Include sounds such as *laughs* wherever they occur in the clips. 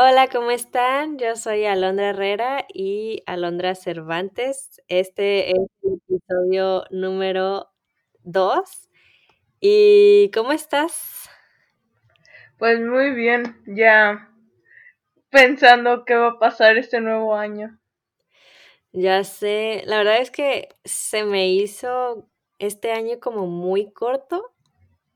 Hola, ¿cómo están? Yo soy Alondra Herrera y Alondra Cervantes. Este es el episodio número 2. ¿Y cómo estás? Pues muy bien, ya pensando qué va a pasar este nuevo año. Ya sé, la verdad es que se me hizo este año como muy corto,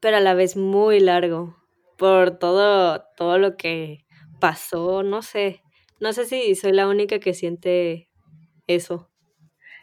pero a la vez muy largo, por todo, todo lo que pasó, no sé, no sé si soy la única que siente eso.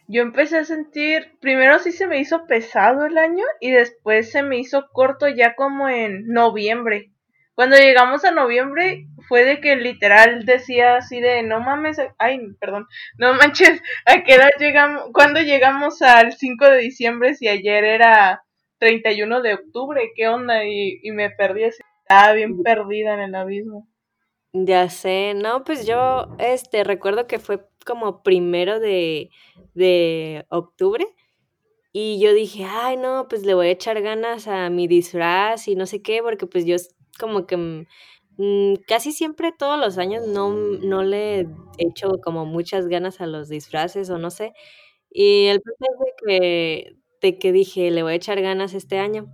Yo empecé a sentir, primero sí se me hizo pesado el año y después se me hizo corto ya como en noviembre. Cuando llegamos a noviembre fue de que literal decía así de no mames, ay, perdón, no *laughs* manches, ¿a qué edad llegamos? Cuando llegamos al 5 de diciembre si ayer era 31 de octubre? ¿Qué onda? Y, y me perdí, estaba bien perdida en el abismo. Ya sé, no, pues yo, este, recuerdo que fue como primero de, de octubre y yo dije, ay, no, pues le voy a echar ganas a mi disfraz y no sé qué, porque pues yo como que mm, casi siempre todos los años no, no le echo como muchas ganas a los disfraces o no sé. Y el punto es de que, de que dije, le voy a echar ganas este año.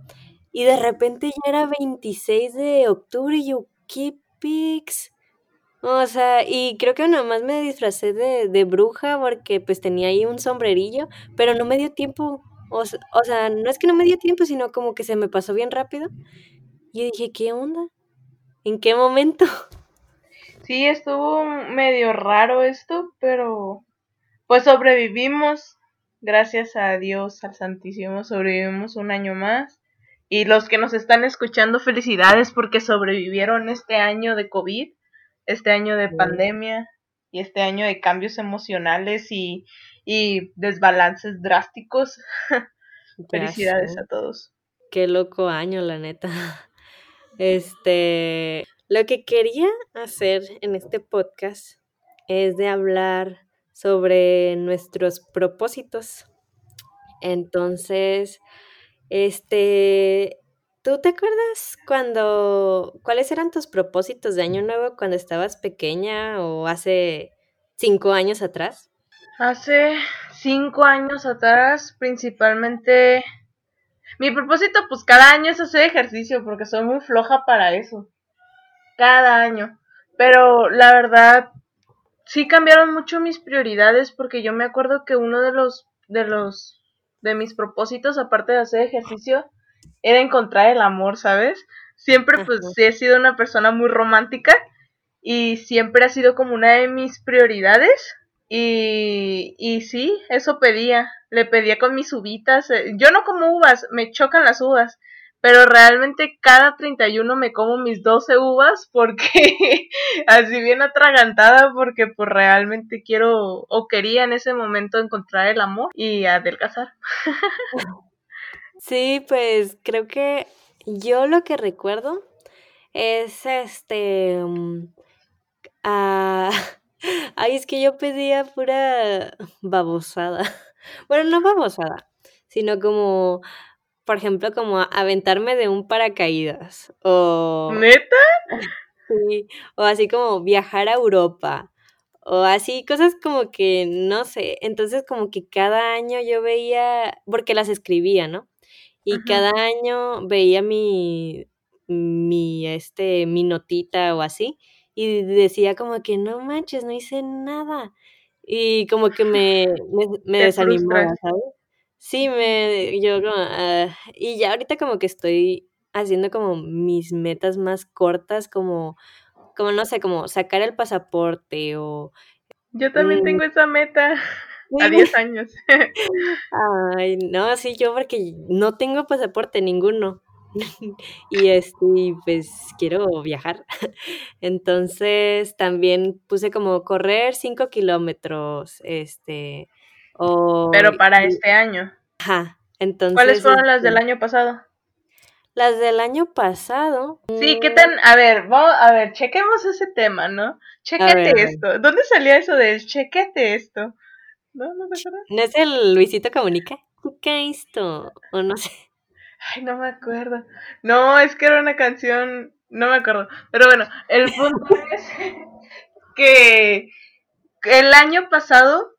Y de repente ya era 26 de octubre y yo, ¿qué pics? O sea, y creo que nomás me disfracé de, de bruja porque pues tenía ahí un sombrerillo, pero no me dio tiempo. O, sea, no es que no me dio tiempo, sino como que se me pasó bien rápido. Y dije, ¿qué onda? ¿En qué momento? *laughs* Sí, estuvo medio raro esto, pero pues sobrevivimos. Gracias a Dios, al Santísimo, sobrevivimos un año más. Y los que nos están escuchando, felicidades porque sobrevivieron este año de COVID, este año de pandemia y este año de cambios emocionales y, y desbalances drásticos. *laughs* Felicidades a todos. Qué loco año, la neta. Este, lo que quería hacer en este podcast es de hablar sobre nuestros propósitos. Entonces, este, ¿tú te acuerdas cuando, cuáles eran tus propósitos de año nuevo cuando estabas pequeña o hace cinco años atrás? Hace cinco años atrás, principalmente Mi propósito, pues cada año es hacer ejercicio, porque soy muy floja para eso. Cada año. Pero la verdad, sí cambiaron mucho mis prioridades, porque yo me acuerdo que uno de los, de los, de mis propósitos, aparte de hacer ejercicio, era encontrar el amor, ¿sabes? Siempre, pues, he sido una persona muy romántica y siempre ha sido como una de mis prioridades. Y, y sí, eso pedía. Le pedía con mis uvitas. eh, Yo no como uvas, me chocan las uvas. Pero realmente cada 31 me como mis 12 uvas porque *laughs* así bien atragantada porque pues realmente quiero o quería en ese momento encontrar el amor y adelgazar. Sí, pues creo que yo lo que recuerdo es este, ah, *laughs* ay, es que yo pedía pura babosada. *laughs* Bueno, no babosada, sino como, por ejemplo, como aventarme de un paracaídas o ¿Neta? sí, o así como viajar a Europa o así, cosas como que no sé. Entonces, como que cada año yo veía, porque las escribía, ¿no? Y cada año veía mi mi, este, mi notita o así, y decía como que: "No manches, no hice nada". Y como que me me desanimaba. ¿sabes? Sí, me yo como, ah, y ya ahorita como que estoy haciendo como mis metas más cortas, como como, no sé, como sacar el pasaporte o, Yo también mm, tengo esa meta *laughs* a sí, 10 años. *laughs* Ay, no, sí, yo porque no tengo pasaporte, ninguno. *laughs* Y, este, pues quiero viajar. Entonces, también puse como correr 5 kilómetros, este, o Pero para y este año. ajá, ¿Cuáles entonces, fueron las del este, año pasado? las del año pasado, Sí, ¿qué mm, tan? A ver, vamos, a ver, chequemos ese tema, ¿no? Chequete ver, esto. ¿Dónde salía eso del chequete esto? ¿No? ¿No te acuerdas? ¿no es el Luisito Comunica? Checa esto, o no sé. Ay, no me acuerdo. No, es que era una canción, no me acuerdo. Pero bueno, el punto *laughs* es que el año pasado,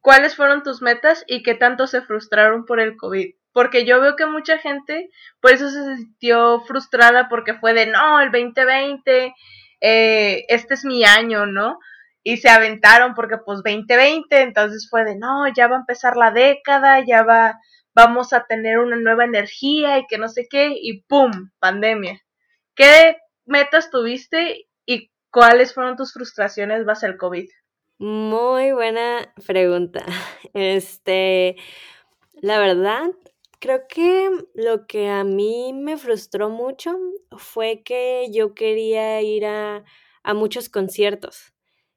¿cuáles fueron tus metas y qué tanto se frustraron por el COVID? Porque yo veo que mucha gente por eso se sintió frustrada porque fue de, no, el 2020, eh, este es mi año, ¿no? Y se aventaron porque pues 2020, entonces fue de, no, ya va a empezar la década, ya va, vamos a tener una nueva energía y que no sé qué, y ¡pum! Pandemia. ¿Qué metas tuviste y cuáles fueron tus frustraciones base al COVID? Muy buena pregunta. *laughs* Este, la verdad, creo que lo que a mí me frustró mucho fue que yo quería ir a, a muchos conciertos.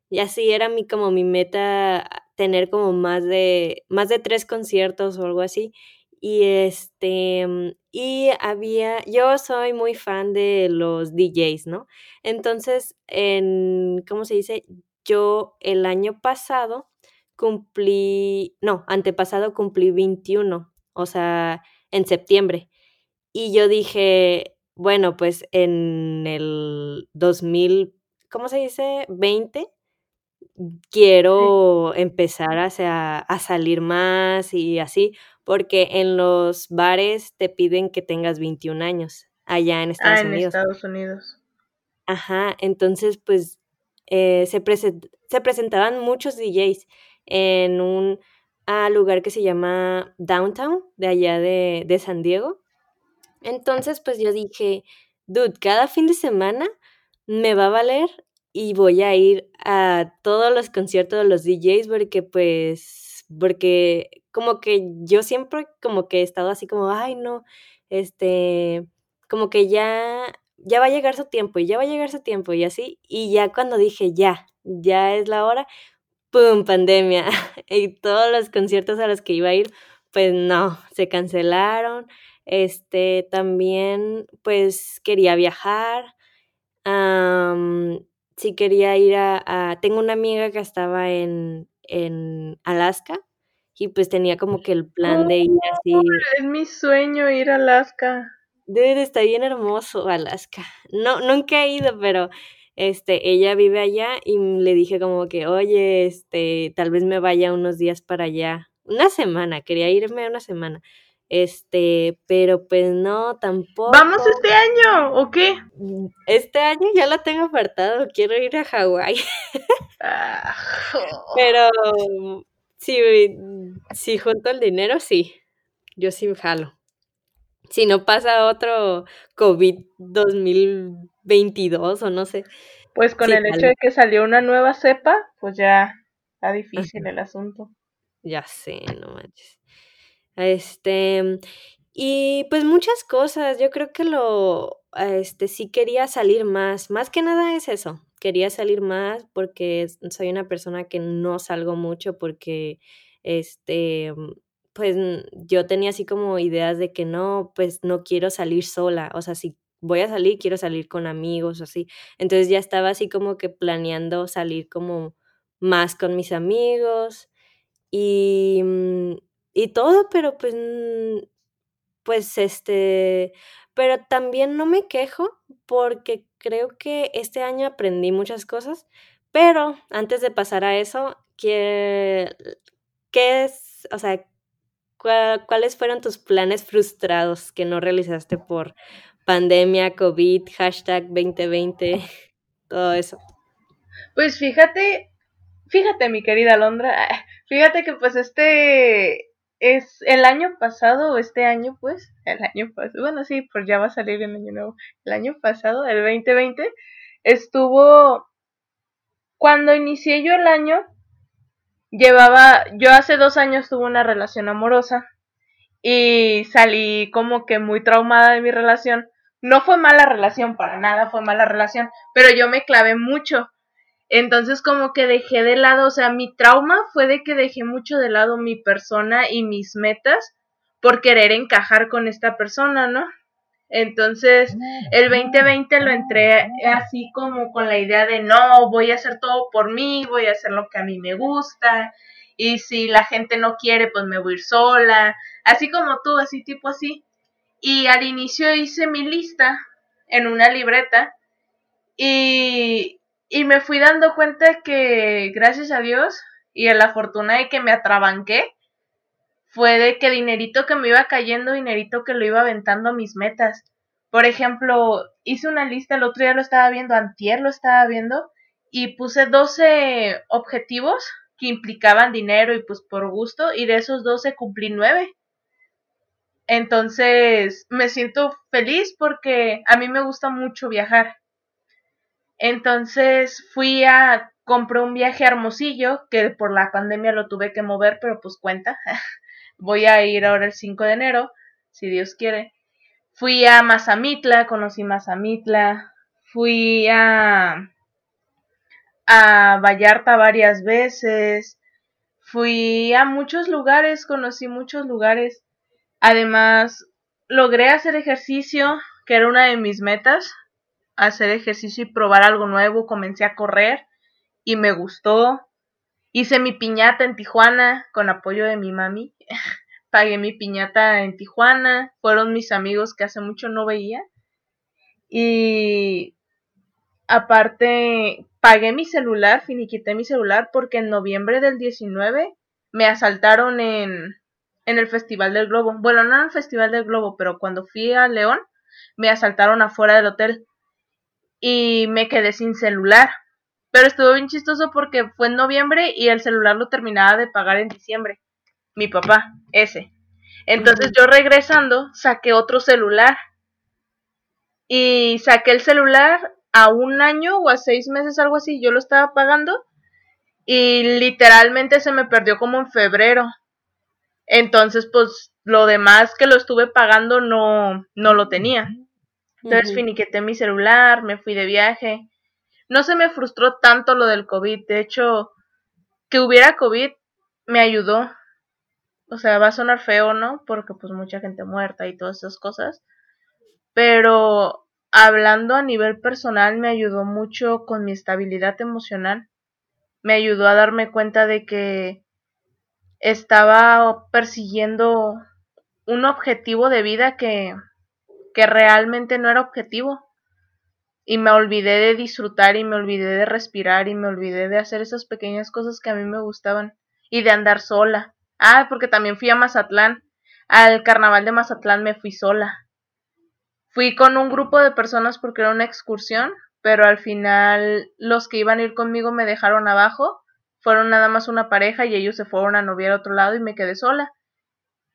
Y así era mi, como mi meta tener como más de, más de tres conciertos o algo así. Y este, y había, yo soy muy fan de los DJs, ¿no? Entonces, en, ¿cómo se dice? Yo el año pasado cumplí, no, antepasado cumplí 21, o sea, en septiembre. Y yo dije, bueno, pues en el 2000, ¿cómo se dice? 20, quiero empezar a, a salir más y así, porque en los bares te piden que tengas 21 años allá en Estados ah, en Unidos. Estados Unidos. Ajá, entonces pues eh, se, se, presentaban muchos DJs en un ah, lugar que se llama Downtown, de allá de, de San Diego. Entonces pues yo dije, dude, cada fin de semana me va a valer y voy a ir a todos los conciertos de los DJs porque pues, porque como que yo siempre como que he estado así como, ay no, este, como que ya, ya va a llegar su tiempo y ya va a llegar su tiempo y así, y ya cuando dije ya, ya es la hora, ¡pum! pandemia, *laughs* y todos los conciertos a los que iba a ir, pues no, se cancelaron, este, también pues quería viajar, sí quería ir a, Tengo una amiga que estaba en, en Alaska y pues tenía como que el plan de ir así. Es mi sueño ir a Alaska. Dude, está bien hermoso Alaska. No, nunca he ido, pero este, ella vive allá y le dije como que, oye, este, tal vez me vaya unos días para allá. Una semana, quería irme una semana. Este, pero pues no, tampoco. ¿Vamos este año o qué? Mm, este año ya lo tengo apartado, quiero ir a Hawái. Ah, *laughs* pero si, si junto el dinero, sí. Yo sí jalo. Si no pasa otro COVID 2022 o no sé. Pues con el hecho de que salió una nueva cepa, pues ya está difícil el asunto. Ya sé, no manches. Este, y pues muchas cosas, yo creo que lo, este, sí quería salir más, más que nada es eso, quería salir más porque soy una persona que no salgo mucho porque, este, pues yo tenía así como ideas de que no, pues no quiero salir sola, o sea, si voy a salir, quiero salir con amigos, así. Entonces ya estaba así como que planeando salir como más con mis amigos y mm, y todo, pero pues, pues este, pero también no me quejo porque creo que este año aprendí muchas cosas, pero antes de pasar a eso, ¿qué, qué es, o sea, cuáles fueron tus planes frustrados que no realizaste por pandemia, COVID, hashtag 2020, *laughs* todo eso? Pues fíjate, fíjate mi querida Londra, fíjate que pues este es el año pasado, o este año, pues, el año pasado, bueno, sí, pues ya va a salir el año nuevo. El año pasado, el 2020, estuvo, cuando inicié yo el año, llevaba, yo hace dos años tuve una relación amorosa y salí como que muy traumada de mi relación. No fue mala relación, para nada fue mala relación, pero yo me clavé mucho entonces como que dejé de lado, o sea, mi trauma fue de que dejé mucho de lado mi persona y mis metas por querer encajar con esta persona, ¿no? Entonces, el 2020 lo entré así como con la idea de no, voy a hacer todo por mí, voy a hacer lo que a mí me gusta, y si la gente no quiere, pues me voy a ir sola, así como tú, así tipo así. Y al inicio hice mi lista en una libreta y Y me fui dando cuenta que, gracias a Dios y a la fortuna de que me atrabanqué, fue de que dinerito que me iba cayendo, dinerito que lo iba aventando a mis metas. Por ejemplo, hice una lista, el otro día lo estaba viendo, antier lo estaba viendo, y puse 12 objetivos que implicaban dinero y pues por gusto, y de esos 12 cumplí 9. Entonces me siento feliz porque a mí me gusta mucho viajar. Entonces fui a, compré un viaje a Hermosillo, que por la pandemia lo tuve que mover, pero pues cuenta. *laughs* Voy a ir ahora el 5 de enero, si Dios quiere. Fui a Mazamitla, conocí Mazamitla. Fui a, a Vallarta varias veces. Fui a muchos lugares, conocí muchos lugares. Además, logré hacer ejercicio, que era una de mis metas, hacer ejercicio y probar algo nuevo. Comencé a correr y me gustó. Hice mi piñata en Tijuana con apoyo de mi mami. *laughs* Pagué mi piñata en Tijuana. Fueron mis amigos que hace mucho no veía. Y aparte, pagué mi celular, finiquité mi celular porque en noviembre del 19 me asaltaron en, en el Festival del Globo. Bueno, no en el Festival del Globo, pero cuando fui a León, me asaltaron afuera del hotel y me quedé sin celular. Pero estuvo bien chistoso porque fue en noviembre y el celular lo terminaba de pagar en diciembre. Mi papá, ese. Entonces yo regresando saqué otro celular. Y saqué el celular a un año o a seis meses, algo así. Yo lo estaba pagando. Y literalmente se me perdió como en febrero. Entonces, pues lo demás que lo estuve pagando no, no lo tenía. Entonces finiqueté mi celular, me fui de viaje no se me frustró tanto lo del COVID. De hecho, que hubiera COVID me ayudó. O sea, va a sonar feo, ¿no? Porque pues mucha gente muerta y todas esas cosas. Pero hablando a nivel personal me ayudó mucho con mi estabilidad emocional. Me ayudó a darme cuenta de que estaba persiguiendo un objetivo de vida que, que realmente no era objetivo y me olvidé de disfrutar y me olvidé de respirar y me olvidé de hacer esas pequeñas cosas que a mí me gustaban y de andar sola. Ah, porque también fui a Mazatlán. Al carnaval de Mazatlán me fui sola. Fui con un grupo de personas porque era una excursión, pero al final los que iban a ir conmigo me dejaron abajo. Fueron nada más una pareja y ellos se fueron a noviar a otro lado y me quedé sola.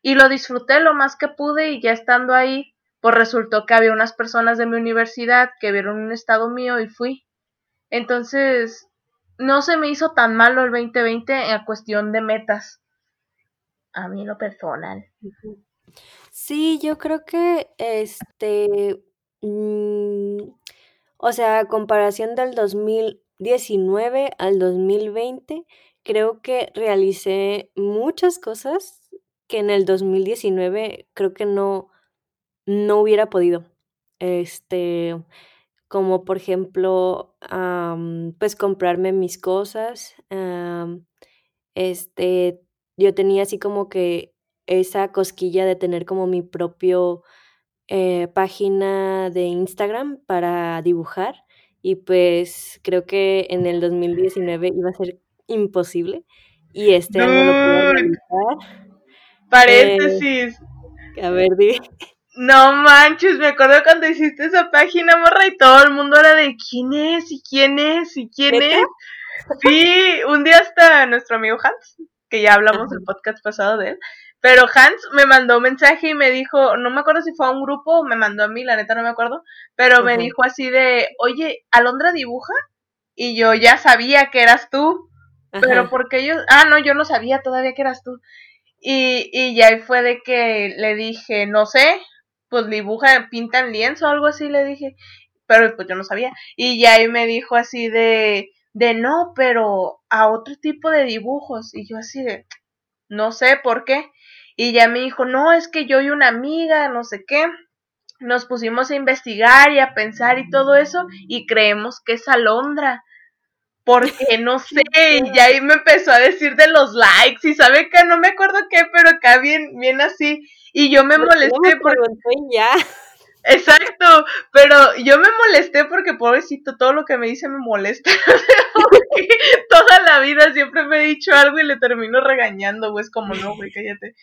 Y lo disfruté lo más que pude y ya estando ahí pues resultó que había unas personas de mi universidad que vieron un estado mío y fui. Entonces, no se me hizo tan malo el 2020 en cuestión de metas. A mí lo personal. Sí, yo creo que este, mm, o sea, a comparación del 2019 al 2020, creo que realicé muchas cosas que en el 2019 creo que no, no hubiera podido. Este, como por ejemplo, pues comprarme mis cosas. este, yo tenía así como que esa cosquilla de tener como mi propio eh, página de Instagram para dibujar y pues creo que en el 2019 iba a ser imposible y este año lo puedo realizar. Paréntesis. Eh, a ver, di. No manches, me acuerdo cuando hiciste esa página, morra, y todo el mundo era de quién es, y quién es, y quién es. Sí, un día hasta nuestro amigo Hans, que ya hablamos del podcast pasado de él, pero Hans me mandó un mensaje y me dijo, no me acuerdo si fue a un grupo o me mandó a mí, la neta no me acuerdo, pero me dijo así de, oye, ¿Alondra dibuja? Y yo ya sabía que eras tú, pero porque yo, ah, no, yo no sabía todavía que eras tú. Y, y ya fue de que le dije, no sé, pues dibuja, pintan lienzo o algo así, le dije, pero pues yo no sabía. Y ya ahí me dijo así de, de no, pero a otro tipo de dibujos. Y yo así de, no sé por qué. Y ya me dijo, no, es que yo y una amiga, no sé qué, nos pusimos a investigar y a pensar y todo eso, y creemos que es alondra. Porque *laughs* no sé, y ahí me empezó a decir de los likes, y sabe que no me acuerdo qué, pero acá bien, bien así. Y yo me molesté porque... ya. *laughs* Exacto, pero yo me molesté porque pobrecito, todo lo que me dice me molesta. *laughs* toda la vida siempre me he dicho algo y le termino regañando, güey, es como, no, güey, cállate.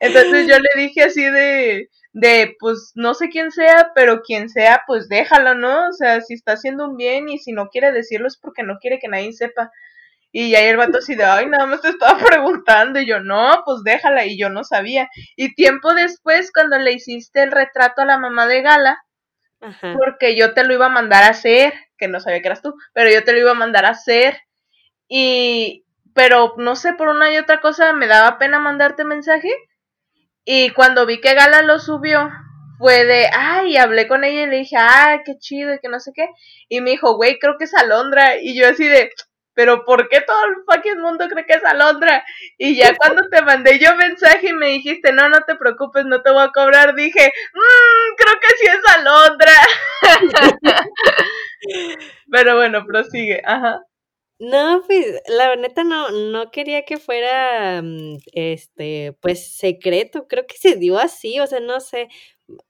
Entonces yo le dije así de, de, pues, no sé quién sea, pero quien sea, pues déjalo, ¿no? O sea, si está haciendo un bien y si no quiere decirlo es porque no quiere que nadie sepa. Y ahí el vato así de, ay, nada más te estaba *laughs* preguntando. Y yo, no, pues déjala. Y yo no sabía. Y tiempo después, cuando le hiciste el retrato a la mamá de Gala, porque yo te lo iba a mandar a hacer, que no sabía que eras tú, pero yo te lo iba a mandar a hacer. Y, pero no sé, por una y otra cosa me daba pena mandarte mensaje. Y cuando vi que Gala lo subió, fue de, ay, hablé con ella y le dije, ay, qué chido y que no sé qué. Y me dijo, güey, creo que es Alondra. Y yo así de, pero ¿por qué todo el fucking mundo cree que es Alondra? Y ya *laughs* cuando te mandé yo mensaje y me dijiste, no, no te preocupes, no te voy a cobrar, dije, mmm, creo que sí es Alondra. *laughs* pero bueno, prosigue, ajá. No, pues la neta no, no quería que fuera, mm, este, pues secreto, creo que se dio así, o sea, no sé,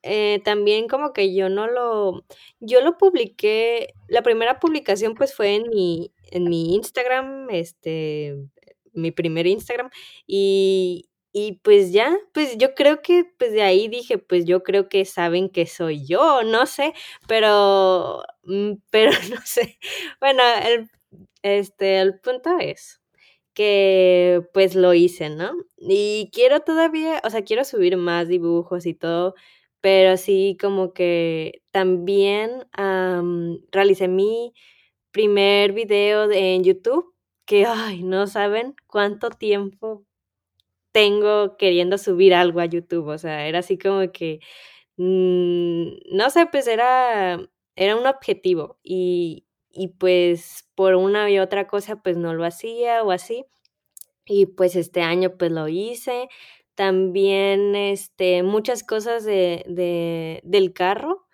eh, también como que yo no lo, yo lo publiqué, la primera publicación pues fue en mi, en mi Instagram, este, mi primer Instagram, y, y pues ya, pues yo creo que pues de ahí dije, pues yo creo que saben que soy yo, no sé, pero, mm, *laughs* pero no sé, bueno, el, este, el punto es que pues lo hice, ¿no? Y quiero todavía, o sea, quiero subir más dibujos y todo, pero sí como que también realicé mi primer video en YouTube, que, ay, no saben cuánto tiempo tengo queriendo subir algo a YouTube, o sea, era así como que, mm, no sé, pues era, era un objetivo y, y pues por una y otra cosa pues no lo hacía o así. Y pues este año pues lo hice. También este, muchas cosas de, de del carro,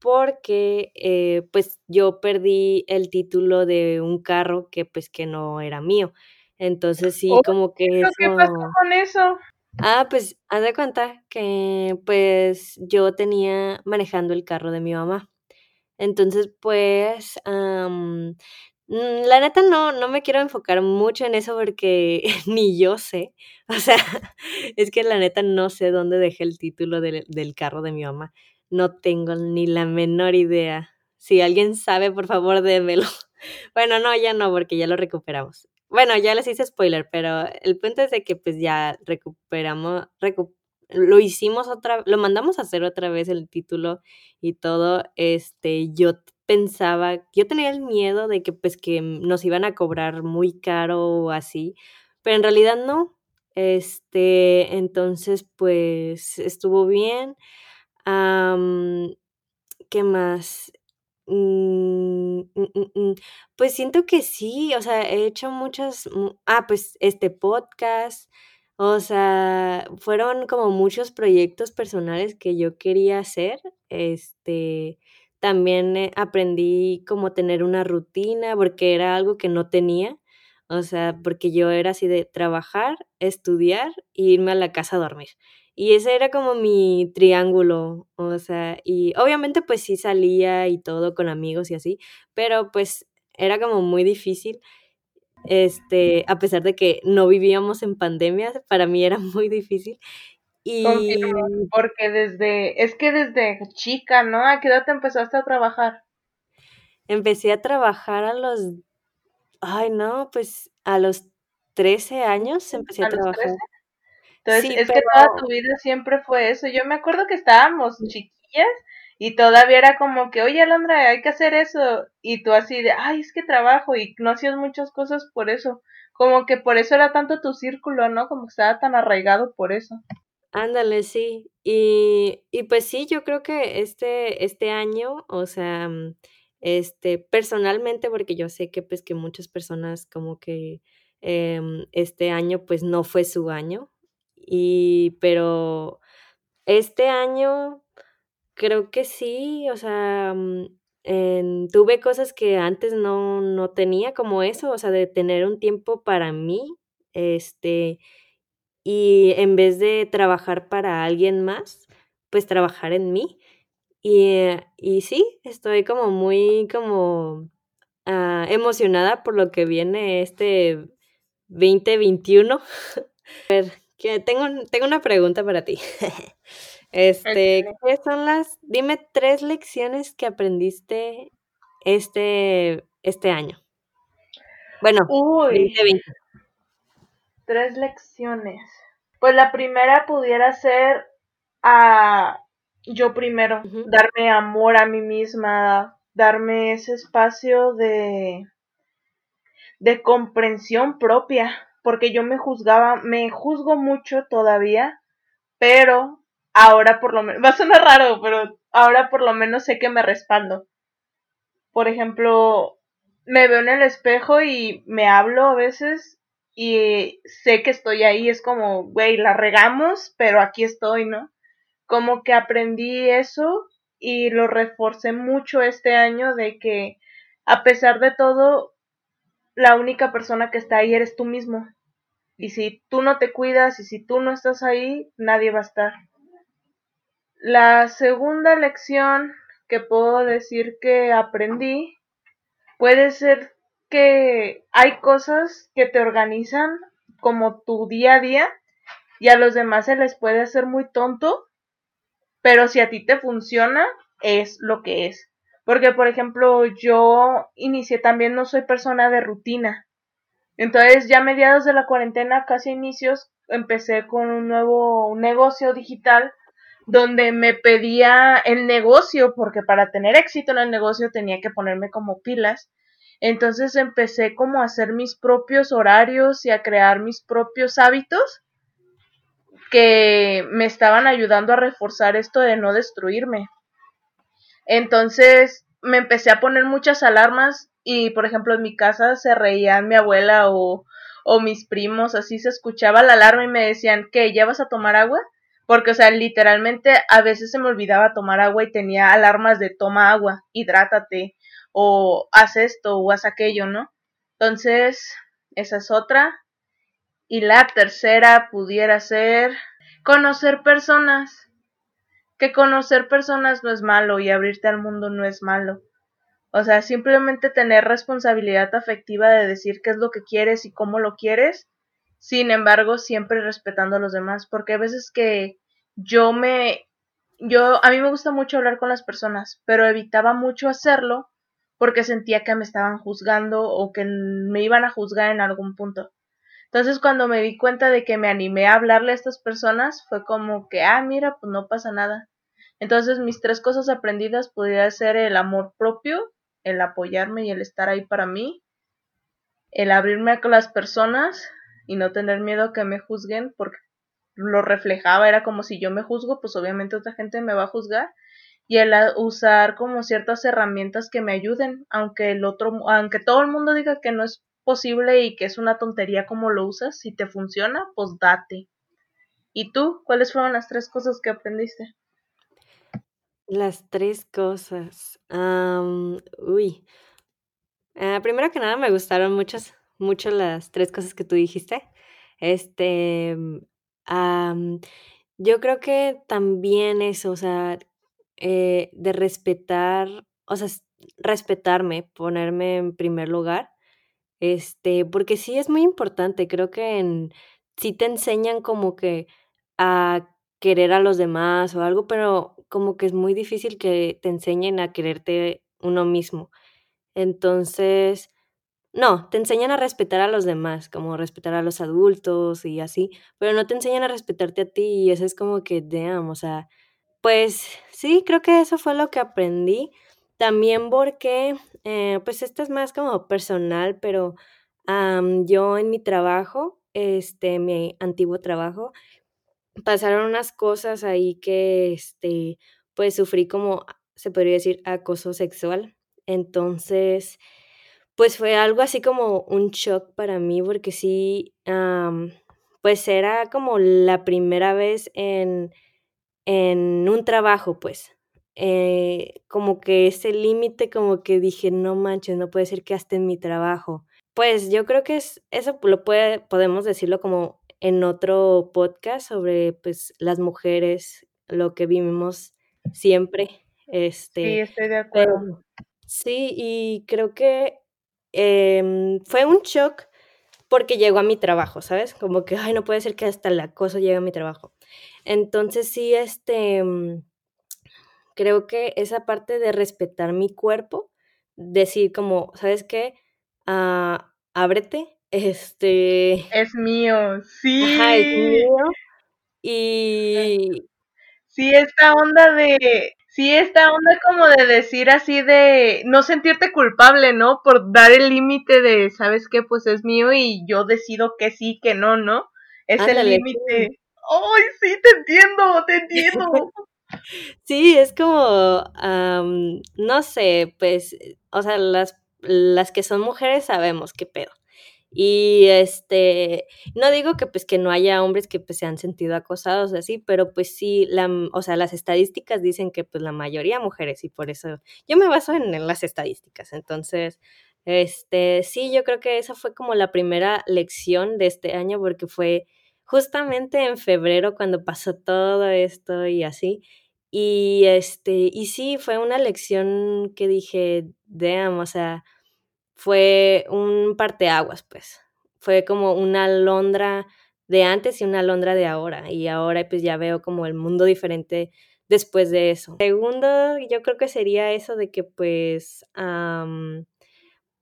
porque eh, pues yo perdí el título de un carro que pues que no era mío. Entonces sí, como que eso... ¿Qué pasó con eso? Ah, pues haz de cuenta que pues yo tenía manejando el carro de mi mamá. Entonces, pues, mm, la neta no, no me quiero enfocar mucho en eso porque *laughs* ni yo sé. *laughs* O sea, es que la neta no sé dónde dejé el título del, del carro de mi mamá. No tengo ni la menor idea. Si alguien sabe, por favor, démelo. *laughs* Bueno, no, ya no, porque ya lo recuperamos. Bueno, ya les hice spoiler, pero el punto es de que pues ya recuperamos, lo hicimos otra, lo mandamos a hacer otra vez el título y todo. Este, yo pensaba, yo tenía el miedo de que pues que nos iban a cobrar muy caro o así, pero en realidad no. Este, entonces pues estuvo bien. ¿Qué más? Mm, mm, mm, pues siento que sí, o sea, he hecho muchas, ah, pues este podcast, o sea, fueron como muchos proyectos personales que yo quería hacer. Este, también eh, aprendí cómo tener una rutina porque era algo que no tenía. O sea, porque yo era así de trabajar, estudiar e irme a la casa a dormir. Y ese era como mi triángulo, o sea, y obviamente pues sí salía y todo con amigos y así, pero pues era como muy difícil, este, a pesar de que no vivíamos en pandemia, para mí era muy difícil. Y... porque desde, es que desde chica, ¿no? ¿A qué edad te empezaste a trabajar? Empecé a trabajar a los, ay no, pues a los 13 años empecé a, trabajar. Entonces, es que toda tu vida siempre fue eso. Yo me acuerdo que estábamos chiquillas y todavía era como que, oye, Alondra, hay que hacer eso. Y tú así de, ay, es que trabajo y no hacías muchas cosas por eso. Como que por eso era tanto tu círculo, ¿no? Como que estaba tan arraigado por eso. Ándale, sí. Y, y pues sí, yo creo que este, este año, o sea, mm, este, personalmente, porque yo sé que pues que muchas personas como que em, este año pues no fue su año, y, pero este año creo que sí, o sea, mm, tuve cosas que antes no, no tenía, como eso, o sea, de tener un tiempo para mí, este, y en vez de trabajar para alguien más, pues trabajar en mí. Y, y sí, estoy como muy como ah, emocionada por lo que viene este 2021. *laughs* A ver, que tengo, tengo una pregunta para ti. *laughs* Este, ¿qué son las, dime tres lecciones que aprendiste este, este año? Bueno, Uy, 2020. tres lecciones. Pues la primera pudiera ser a yo primero, darme amor a mí misma, darme ese espacio de, de comprensión propia, porque yo me juzgaba, me juzgo mucho todavía, pero ahora por lo menos, va a sonar raro, pero ahora por lo menos sé que me respaldo. Por ejemplo, me veo en el espejo y me hablo a veces y sé que estoy ahí, es como, güey, la regamos, pero aquí estoy, ¿no? Como que aprendí eso y lo reforcé mucho este año de que a pesar de todo, la única persona que está ahí eres tú mismo. Y si tú no te cuidas y si tú no estás ahí, nadie va a estar. La segunda lección que puedo decir que aprendí puede ser que hay cosas que te organizan como tu día a día y a los demás se les puede hacer muy tonto, pero si a ti te funciona, es lo que es. Porque, por ejemplo, yo inicié también, no soy persona de rutina. Entonces, ya a mediados de la cuarentena, casi inicios, empecé con un nuevo negocio digital donde me pedía el negocio, porque para tener éxito en el negocio tenía que ponerme como pilas. Entonces empecé como a hacer mis propios horarios y a crear mis propios hábitos que me estaban ayudando a reforzar esto de no destruirme. Entonces me empecé a poner muchas alarmas y, por ejemplo, en mi casa se reían mi abuela o, o mis primos, así se escuchaba la alarma y me decían, ¿qué? ¿Ya vas a tomar agua? Porque, o sea, literalmente a veces se me olvidaba tomar agua y tenía alarmas de toma agua, hidrátate, o haz esto, o haz aquello, ¿no? Entonces, esa es otra. Y la tercera pudiera ser conocer personas que conocer personas no es malo y abrirte al mundo no es malo. O sea, simplemente tener responsabilidad afectiva de decir qué es lo que quieres y cómo lo quieres, sin embargo, siempre respetando a los demás, porque a veces que yo me yo a mí me gusta mucho hablar con las personas, pero evitaba mucho hacerlo porque sentía que me estaban juzgando o que me iban a juzgar en algún punto. Entonces, cuando me di cuenta de que me animé a hablarle a estas personas, fue como que, ah, mira, pues no pasa nada. Entonces, mis tres cosas aprendidas podría ser el amor propio, el apoyarme y el estar ahí para mí, el abrirme a las personas y no tener miedo a que me juzguen porque lo reflejaba, era como si yo me juzgo, pues obviamente otra gente me va a juzgar y el usar como ciertas herramientas que me ayuden, aunque el otro, aunque todo el mundo diga que no es posible y que es una tontería como lo usas, si te funciona, pues date. ¿Y tú? ¿Cuáles fueron las tres cosas que aprendiste? Las tres cosas. Am, uy. Ah, primero que nada, me gustaron muchas, mucho las tres cosas que tú dijiste. Este, mm, yo creo que también eso, o sea, eh, de respetar, o sea, respetarme, ponerme en primer lugar, este, porque sí es muy importante, creo que en, sí te enseñan como que a querer a los demás o algo, pero como que es muy difícil que te enseñen a quererte uno mismo. Entonces, no, te enseñan a respetar a los demás, como respetar a los adultos y así, pero no te enseñan a respetarte a ti y eso es como que, damn, o sea, pues sí, creo que eso fue lo que aprendí. También porque, eh, pues esto es más como personal, pero yo en mi trabajo, este, mi antiguo trabajo, pasaron unas cosas ahí que, este, pues sufrí como, se podría decir, acoso sexual. Entonces, pues fue algo así como un shock para mí, porque sí, pues era como la primera vez en en un trabajo, pues, eh, como que ese límite, como que dije: "No manches, no puede ser que hasta en mi trabajo". Pues, yo creo que es eso lo puede podemos decirlo como en otro podcast sobre, pues, las mujeres lo que vivimos siempre. Este, sí, estoy de acuerdo. sí, y creo que em, fue un shock porque llegó a mi trabajo, ¿sabes? Como que, ay, no puede ser que hasta el acoso llegue a mi trabajo. Entonces sí, este, mm, creo que esa parte de respetar mi cuerpo, decir como, ¿sabes qué? Ah, ábrete, este... Es mío, sí. Ajá, es mío. Y... Sí, esta onda de... Sí, esta onda como de decir así de no sentirte culpable, ¿no? Por dar el límite de, ¿sabes qué? Pues es mío y yo decido que sí, que no, ¿no? Es el límite. ¡Ay, sí, te entiendo, te entiendo! *laughs* sí, es como, no sé, pues, o sea, las, las que son mujeres sabemos qué pedo. Y este, no digo que pues que no haya hombres que pues se han sentido acosados así, pero pues sí, la, o sea, las estadísticas dicen que pues la mayoría mujeres y por eso yo me baso en, en las estadísticas. Entonces, este, sí, yo creo que esa fue como la primera lección de este año porque fue justamente en febrero cuando pasó todo esto y así. Y este, y sí, fue una lección que dije, damn, o sea, fue un parteaguas, pues. Fue como una alondra de antes y una alondra de ahora. Y ahora pues ya veo como el mundo diferente después de eso. Segundo, yo creo que sería eso de que pues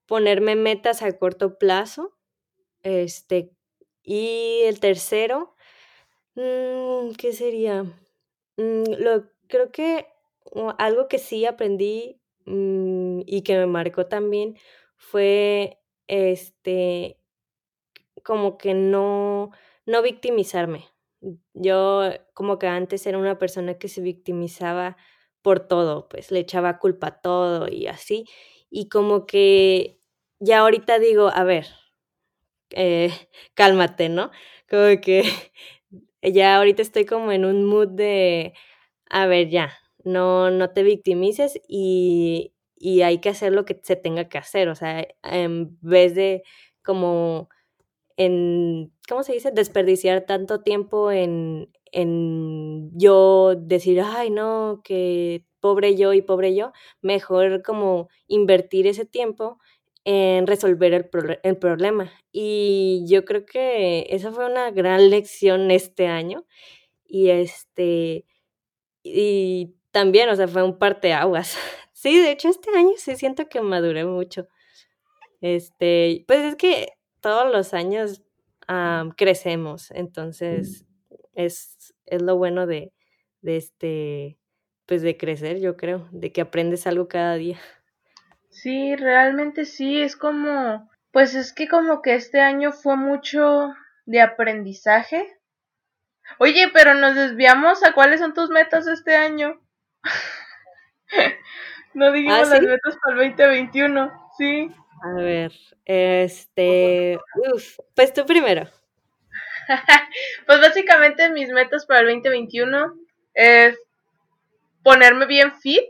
ponerme metas a corto plazo. Este, y el tercero, mm, ¿qué sería? Mm, lo, creo que algo que sí aprendí mm, y que me marcó también fue este como que no, no victimizarme. Yo como que antes era una persona que se victimizaba por todo, pues le echaba culpa a todo y así. Y como que ya ahorita digo, a ver, eh, *laughs* cálmate, ¿no? Como que *laughs* ya ahorita estoy como en un mood de, a ver, ya, no, no te victimices y, y hay que hacer lo que se tenga que hacer, o sea, en vez de como en, ¿cómo se dice? Desperdiciar tanto tiempo en, en yo decir, ay, no, que pobre yo y pobre yo, mejor como invertir ese tiempo en resolver el, problema. Y yo creo que esa fue una gran lección este año. Y este, y también, o sea, fue un parteaguas. *laughs* Sí, de hecho este año sí siento que maduré mucho. Este, pues es que todos los años crecemos, entonces es, es lo bueno de, de este, pues de crecer, yo creo, de que aprendes algo cada día. Sí, realmente sí, es como, pues es que como que este año fue mucho de aprendizaje. Oye, pero nos desviamos a cuáles son tus metas este año. *laughs* No dijimos ¿Ah, las metas para el 2021, sí. A ver, este, uf, pues tú primero. *laughs* pues básicamente mis metas para el 2021 es ponerme bien fit,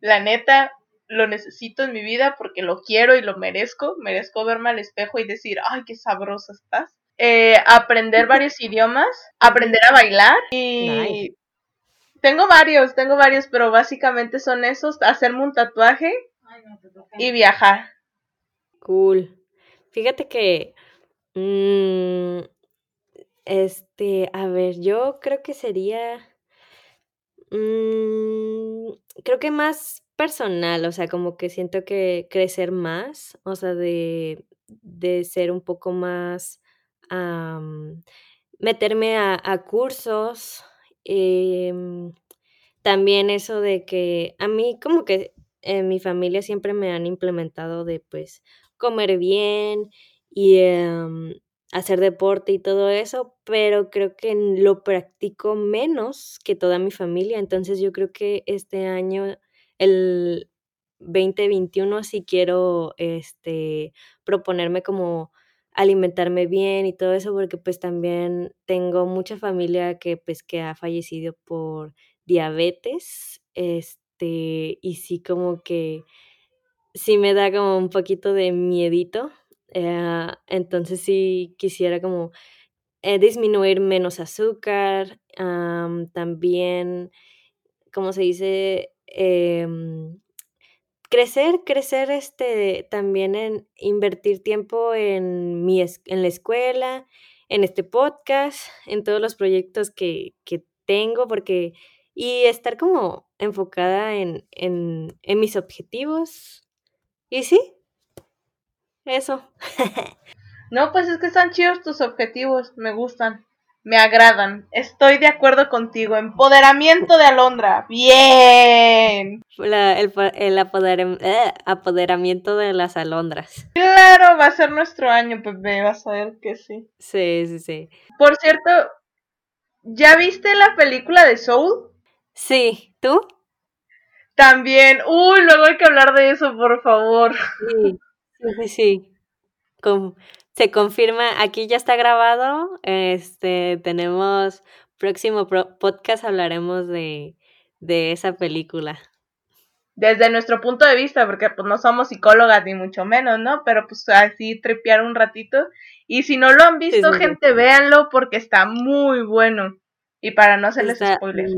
la neta, lo necesito en mi vida porque lo quiero y lo merezco, merezco verme al espejo y decir, ay, qué sabrosa estás. Eh, aprender varios idiomas, aprender a bailar y tengo varios, tengo varios, pero básicamente son esos, hacerme un tatuaje y viajar. Cool. Fíjate que, mm, este, a ver, yo creo que sería, mm, creo que más personal, o sea, como que siento que crecer más, o sea, de, de ser un poco más, meterme a, a cursos, Em, también eso de que a mí como que en mi familia siempre me han implementado de pues comer bien y em, hacer deporte y todo eso, pero creo que lo practico menos que toda mi familia. Entonces yo creo que este año, el 2021, sí quiero este, proponerme como alimentarme bien y todo eso, porque pues también tengo mucha familia que pues que ha fallecido por diabetes, este, y sí como que sí me da como un poquito de miedito, eh, entonces sí quisiera como eh, disminuir menos azúcar, también, ¿cómo se dice? Em, crecer, crecer este, también en invertir tiempo en, mi en la escuela, en este podcast, en todos los proyectos que, que tengo, porque y estar como enfocada en, en, en mis objetivos. Y sí, eso. *laughs* no, pues es que están chidos tus objetivos, me gustan me agradan. Estoy de acuerdo contigo. Empoderamiento de Alondra. Bien. el, el eh, apoderamiento de las alondras. Claro, va a ser nuestro año, Pepe. Vas a ver que sí. Sí, sí, sí. Por cierto, ¿ya viste la película de Soul? Sí, ¿tú? También. Uy, luego hay que hablar de eso, por favor. Sí, sí, sí. sí. Con se confirma, aquí ya está grabado. Este, tenemos próximo podcast hablaremos de, de esa película. Desde nuestro punto de vista, porque pues no somos psicólogas ni mucho menos, ¿no? Pero pues así trepear un ratito. Y si no lo han visto, gente, véanlo porque está muy bueno. Y para no hacerles spoilers.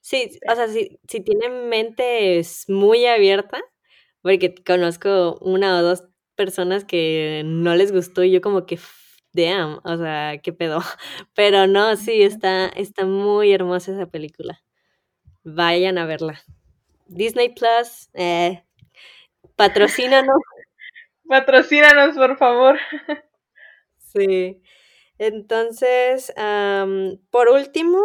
Sí, o sea, si, si tienen mente es muy abierta, porque conozco una o dos personas que no les gustó y yo como que, damn, o sea, qué pedo. *laughs* Pero no, sí, está, está muy hermosa esa película. Vayan a verla. Disney Plus, eh, patrocínanos. *laughs* patrocínanos, por favor. *laughs* sí. Entonces, por último,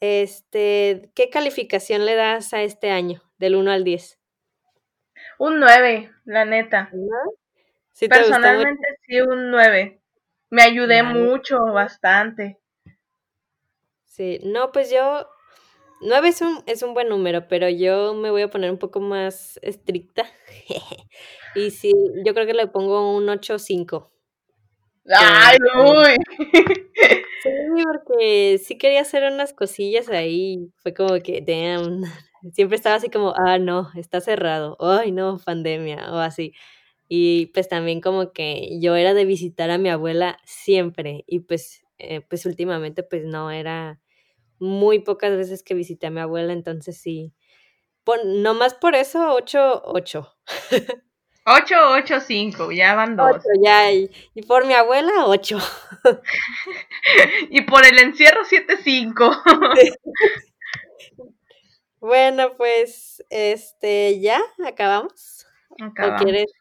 este, ¿qué calificación le das a este año, del 1 al 10? Un 9, la neta. Personalmente sí, un 9. Me ayudé mucho, bastante. Sí, no, pues yo, 9 es un, es un buen número, pero yo me voy a poner un poco más estricta. *laughs* y sí, yo creo que le pongo un 8-5. ¡Ay, uy! *laughs* Sí, porque sí quería hacer unas cosillas ahí. Fue como que, damn. *laughs* Siempre estaba así como, ah, no, está cerrado. Ay, no, pandemia, o así. Y pues también como que yo era de visitar a mi abuela siempre y pues, eh, pues últimamente pues no era muy pocas veces que visité a mi abuela, entonces sí. no más por eso, 8, 8. 8, 8, 5, ya van dos. ya, y, por mi abuela, 8. *laughs* y por el encierro, 7, 5. *laughs* bueno, pues, este, ya, acabamos. acabamos. ¿O quieres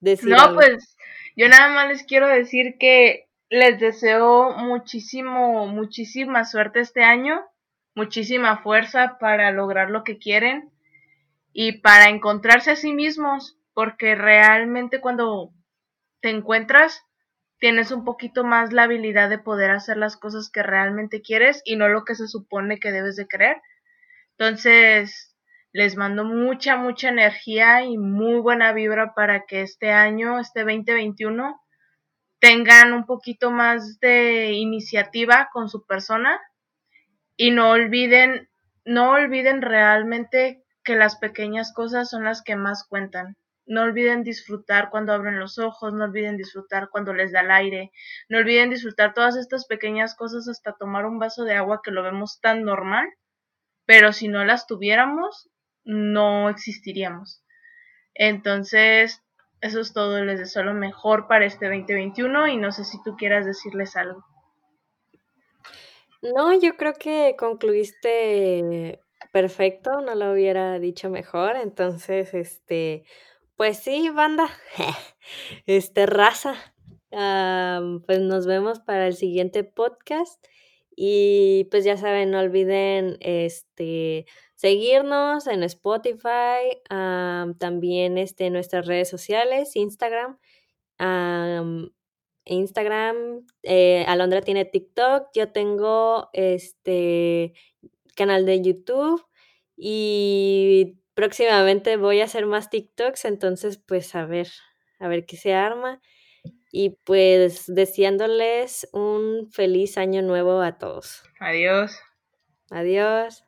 no, pues yo nada más les quiero decir que les deseo muchísimo, muchísima suerte este año, muchísima fuerza para lograr lo que quieren y para encontrarse a sí mismos, porque realmente cuando te encuentras tienes un poquito más la habilidad de poder hacer las cosas que realmente quieres y no lo que se supone que debes de querer. Entonces, les mando mucha, mucha energía y muy buena vibra para que este año, este 2021, tengan un poquito más de iniciativa con su persona y no olviden, no olviden realmente que las pequeñas cosas son las que más cuentan. No olviden disfrutar cuando abren los ojos, no olviden disfrutar cuando les da el aire, no olviden disfrutar todas estas pequeñas cosas hasta tomar un vaso de agua que lo vemos tan normal, pero si no las tuviéramos, no existiríamos. Entonces, eso es todo. Les deseo lo mejor para este 2021 y no sé si tú quieras decirles algo. No, yo creo que concluiste perfecto, no lo hubiera dicho mejor. Entonces, este, pues sí, banda, *laughs* este, raza. pues nos vemos para el siguiente podcast. Y pues ya saben, no olviden este seguirnos en Spotify, también este, en nuestras redes sociales, Instagram. Instagram, eh, Alondra tiene TikTok, yo tengo este canal de YouTube y próximamente voy a hacer más TikToks, entonces pues a ver, a ver qué se arma. Y pues deseándoles un feliz año nuevo a todos. Adiós. Adiós.